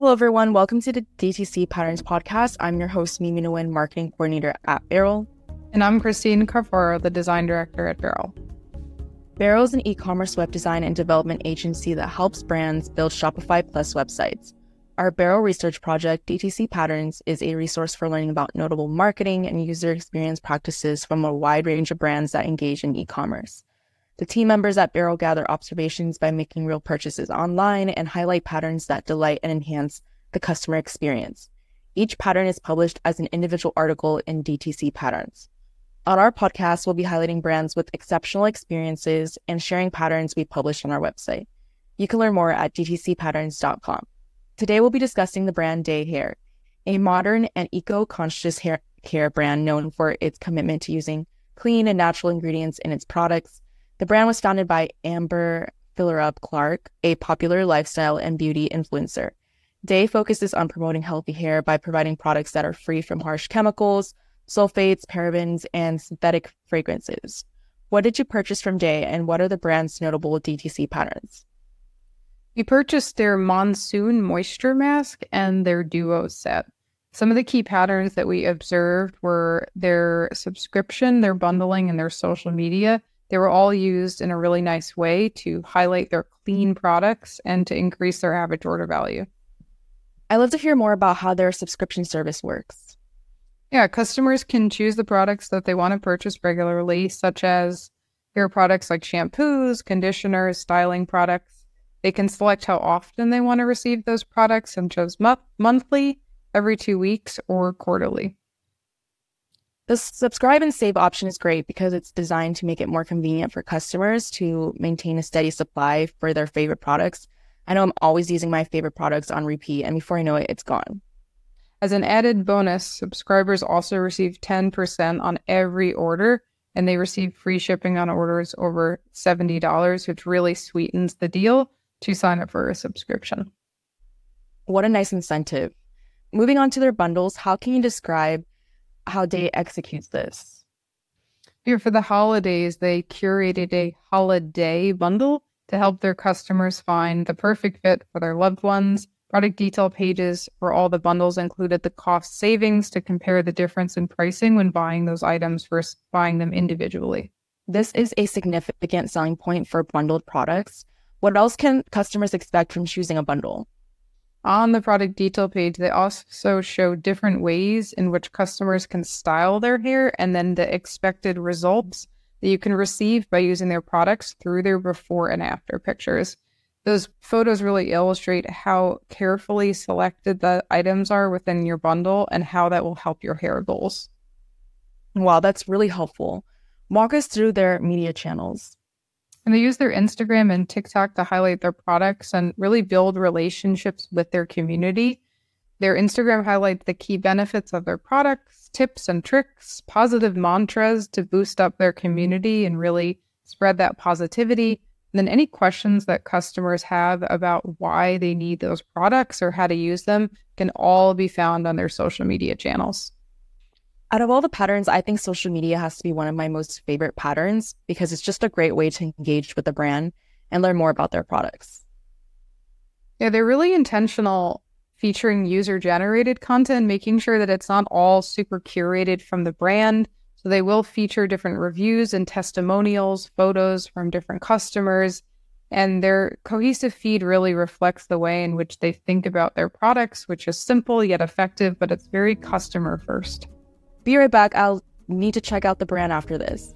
Hello, everyone. Welcome to the DTC Patterns Podcast. I'm your host, Mimi Nguyen, Marketing Coordinator at Barrel. And I'm Christine Carfaro, the Design Director at Barrel. Barrel is an e commerce web design and development agency that helps brands build Shopify Plus websites. Our Barrel research project, DTC Patterns, is a resource for learning about notable marketing and user experience practices from a wide range of brands that engage in e commerce. The team members at Barrel gather observations by making real purchases online and highlight patterns that delight and enhance the customer experience. Each pattern is published as an individual article in DTC Patterns. On our podcast, we'll be highlighting brands with exceptional experiences and sharing patterns we published on our website. You can learn more at dtcpatterns.com. Today, we'll be discussing the brand Dae Hair, a modern and eco conscious hair care brand known for its commitment to using clean and natural ingredients in its products the brand was founded by Amber Fillerup Clark, a popular lifestyle and beauty influencer. Dae focuses on promoting healthy hair by providing products that are free from harsh chemicals, sulfates, parabens, and synthetic fragrances. What did you purchase from Dae and what are the brand's notable DTC patterns? We purchased their Monsoon Moisture Mask and their Duo set. Some of the key patterns that we observed were their subscription, their bundling, and their social media. They were all used in a really nice way to highlight their clean products and to increase their average order value. I'd love to hear more about how their subscription service works. Yeah, customers can choose the products that they want to purchase regularly, such as hair products like shampoos, conditioners, styling products. They can select how often they want to receive those products and choose mo- monthly, every two weeks, or quarterly. The subscribe and save option is great because it's designed to make it more convenient for customers to maintain a steady supply for their favorite products. I know I'm always using my favorite products on repeat, and before I know it, it's gone. As an added bonus, subscribers also receive 10% on every order, and they receive free shipping on orders over $70, which really sweetens the deal to sign up for a subscription. What a nice incentive. Moving on to their bundles, how can you describe how Dae executes this. Here for the holidays, they curated a holiday bundle to help their customers find the perfect fit for their loved ones. Product detail pages for all the bundles included the cost savings to compare the difference in pricing when buying those items versus buying them individually. This is a significant selling point for bundled products. What else can customers expect from choosing a bundle? On the product detail page, they also show different ways in which customers can style their hair and then the expected results that you can receive by using their products through their before and after pictures. Those photos really illustrate how carefully selected the items are within your bundle and how that will help your hair goals. Wow, that's really helpful. Walk us through their media channels. And they use their Instagram and TikTok to highlight their products and really build relationships with their community. Their Instagram highlights the key benefits of their products, tips and tricks, positive mantras to boost up their community and really spread that positivity. And then any questions that customers have about why they need those products or how to use them can all be found on their social media channels. Out of all the patterns, I think social media has to be one of my most favorite patterns because it's just a great way to engage with the brand and learn more about their products. Yeah, they're really intentional featuring user generated content, making sure that it's not all super curated from the brand. So they will feature different reviews and testimonials, photos from different customers. And their cohesive feed really reflects the way in which they think about their products, which is simple yet effective, but it's very customer first. Be right back. I'll need to check out the brand after this.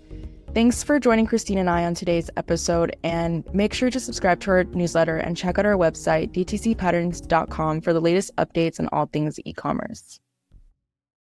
Thanks for joining Christine and I on today's episode, and make sure to subscribe to our newsletter and check out our website, dtcpatterns.com, for the latest updates on all things e commerce.